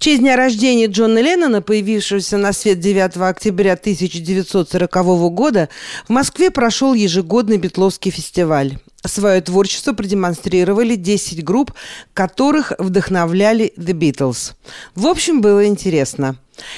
честь дня рождения Джона Леннона, появившегося на свет 9 октября 1940 года, в Москве прошел ежегодный Бетловский фестиваль. Свое творчество продемонстрировали 10 групп, которых вдохновляли The Beatles. В общем, было интересно.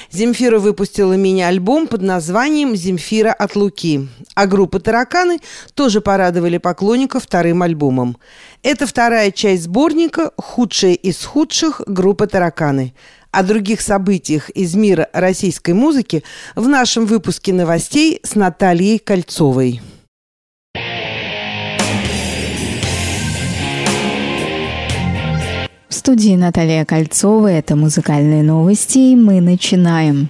Земфира выпустила мини-альбом под названием «Земфира от Луки», а группа «Тараканы» тоже порадовали поклонников вторым альбомом. Это вторая часть сборника «Худшая из худших» группы «Тараканы». О других событиях из мира российской музыки в нашем выпуске новостей с Натальей Кольцовой. Студии Наталья Кольцова. Это музыкальные новости, и мы начинаем.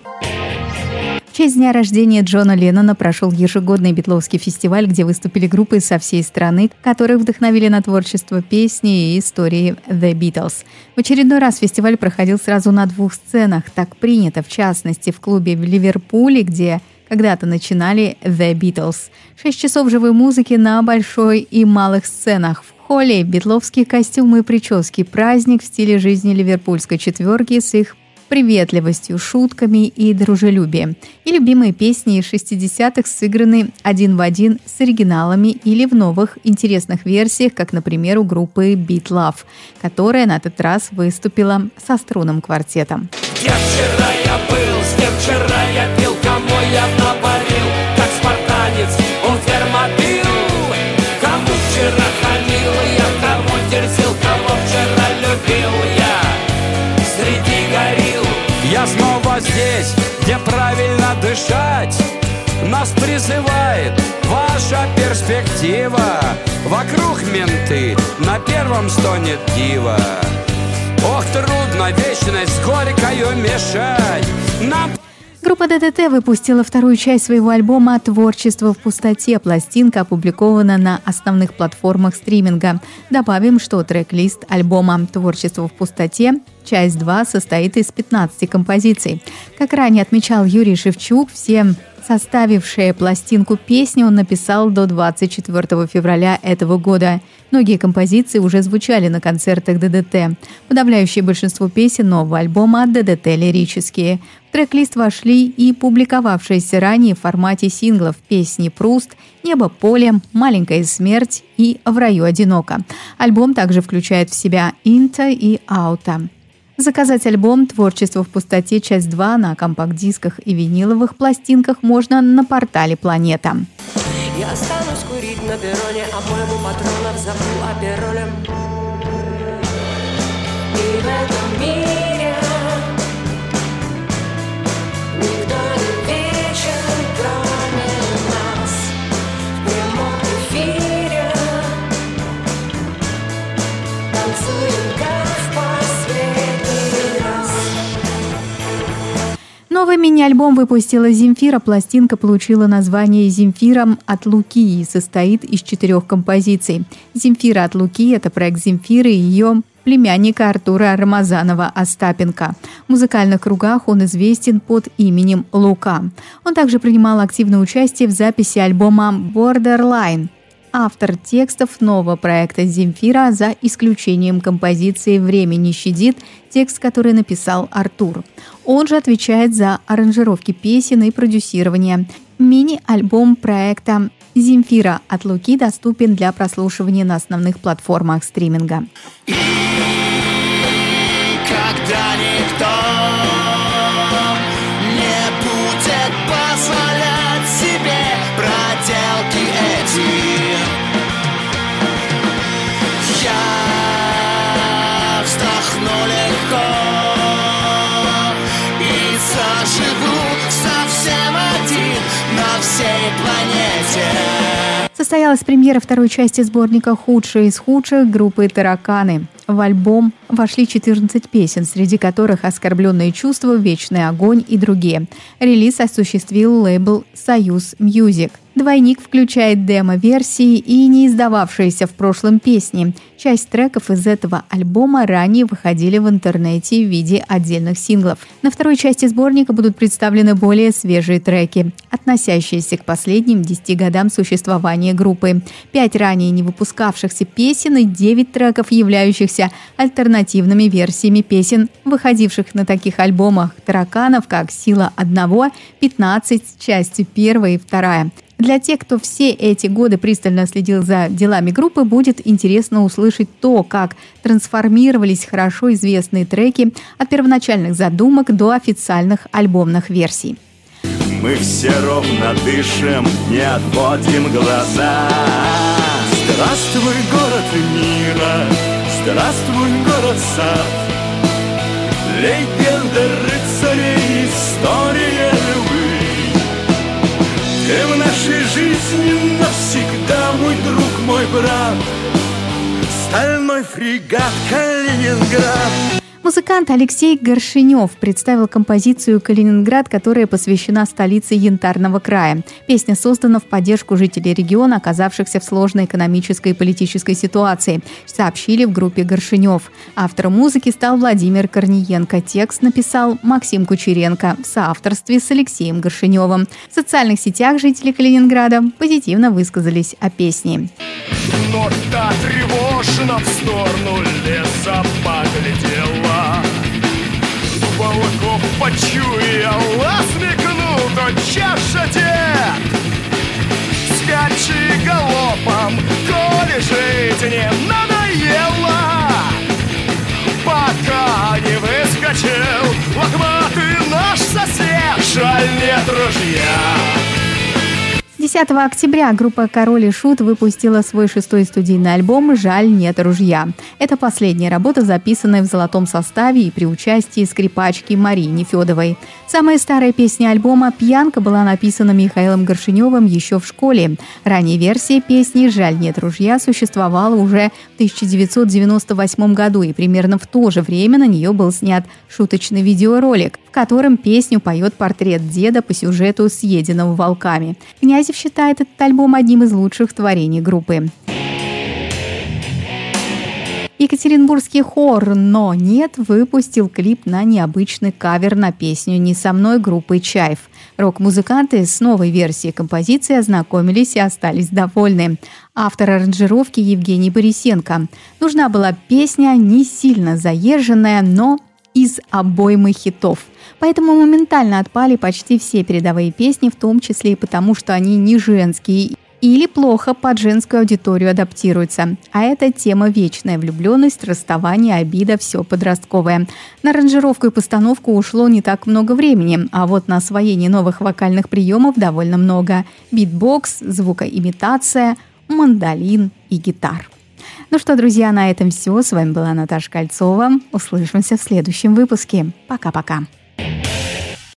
В честь дня рождения Джона Леннона прошел ежегодный Битловский фестиваль, где выступили группы со всей страны, которых вдохновили на творчество песни и истории The Beatles. В очередной раз фестиваль проходил сразу на двух сценах. Так принято, в частности, в клубе в Ливерпуле, где когда-то начинали The Beatles. Шесть часов живой музыки на большой и малых сценах. В холле битловские костюмы и прически, праздник в стиле жизни ливерпульской четверки с их приветливостью, шутками и дружелюбием. И любимые песни из 60-х сыграны один в один с оригиналами или в новых интересных версиях, как, например, у группы Beat Love, которая на этот раз выступила со струнным квартетом. Где вчера я был, с кем вчера я пил, кому я напарил, Я снова здесь, где правильно дышать. Нас призывает ваша перспектива. Вокруг менты, на первом стонет дива Ох, трудно вечность горькою мешать. Нам Группа ДДТ выпустила вторую часть своего альбома «Творчество в пустоте». Пластинка опубликована на основных платформах стриминга. Добавим, что трек-лист альбома «Творчество в пустоте» часть 2 состоит из 15 композиций. Как ранее отмечал Юрий Шевчук, все Составившие пластинку песни он написал до 24 февраля этого года. Многие композиции уже звучали на концертах ДДТ. Подавляющее большинство песен нового альбома ДДТ лирические. В трек-лист вошли и публиковавшиеся ранее в формате синглов песни «Пруст», «Небо поле», «Маленькая смерть» и «В раю одиноко». Альбом также включает в себя «Инта» и «Аута». Заказать альбом «Творчество в пустоте. Часть 2» на компакт-дисках и виниловых пластинках можно на портале «Планета». Я останусь курить на перроне, а моему патронов забыл аперолем. И в этом мире Новый мини-альбом выпустила Земфира. Пластинка получила название «Земфира от Луки» и состоит из четырех композиций. «Земфира от Луки» — это проект Земфиры и ее племянника Артура Рамазанова-Остапенко. В музыкальных кругах он известен под именем Лука. Он также принимал активное участие в записи альбома «Borderline», автор текстов нового проекта «Земфира» за исключением композиции «Время не щадит», текст, который написал Артур. Он же отвечает за аранжировки песен и продюсирование. Мини-альбом проекта «Земфира» от Луки доступен для прослушивания на основных платформах стриминга. И когда никто Состоялась премьера второй части сборника «Худшие из худших» группы «Тараканы». В альбом вошли 14 песен, среди которых «Оскорбленные чувства», «Вечный огонь» и другие. Релиз осуществил лейбл «Союз Music». Двойник включает демо-версии и не издававшиеся в прошлом песни. Часть треков из этого альбома ранее выходили в интернете в виде отдельных синглов. На второй части сборника будут представлены более свежие треки, относящиеся к последним 10 годам существования группы. Пять ранее не выпускавшихся песен и 9 треков, являющихся альтернативными версиями песен, выходивших на таких альбомах «Тараканов», как «Сила одного», «15», части первая и вторая. Для тех, кто все эти годы пристально следил за делами группы, будет интересно услышать то, как трансформировались хорошо известные треки от первоначальных задумок до официальных альбомных версий. Мы все ровно дышим, не отводим глаза. Здравствуй, город мира, здравствуй, город сад. Легенды брат Стальной фрегат Калининград Музыкант Алексей Горшинев представил композицию «Калининград», которая посвящена столице Янтарного края. Песня создана в поддержку жителей региона, оказавшихся в сложной экономической и политической ситуации, сообщили в группе Горшинев. Автором музыки стал Владимир Корниенко. Текст написал Максим Кучеренко в соавторстве с Алексеем Горшиневым. В социальных сетях жители Калининграда позитивно высказались о песне. Но та в сторону леса волков почуяла, смекнул до чаша дед. Скачи галопом, коли жить не надоело, пока не выскочил лохматый наш сосед, жаль нет ружья. 10 октября группа «Король и Шут» выпустила свой шестой студийный альбом «Жаль, нет ружья». Это последняя работа, записанная в золотом составе и при участии скрипачки Марии Нефедовой. Самая старая песня альбома «Пьянка» была написана Михаилом Горшиневым еще в школе. Ранняя версия песни «Жаль, нет ружья» существовала уже в 1998 году, и примерно в то же время на нее был снят шуточный видеоролик, в котором песню поет портрет деда по сюжету «Съеденного волками». Князев считает этот альбом одним из лучших творений группы. Екатеринбургский хор «Но нет» выпустил клип на необычный кавер на песню «Не со мной» группы «Чайф». Рок-музыканты с новой версией композиции ознакомились и остались довольны. Автор аранжировки Евгений Борисенко. Нужна была песня не сильно заезженная, но из обоймы хитов. Поэтому моментально отпали почти все передовые песни, в том числе и потому, что они не женские или плохо под женскую аудиторию адаптируются. А это тема вечная влюбленность, расставание, обида, все подростковое. На аранжировку и постановку ушло не так много времени, а вот на освоение новых вокальных приемов довольно много. Битбокс, звукоимитация, мандолин и гитар. Ну что, друзья, на этом все. С вами была Наташа Кольцова. Услышимся в следующем выпуске. Пока-пока.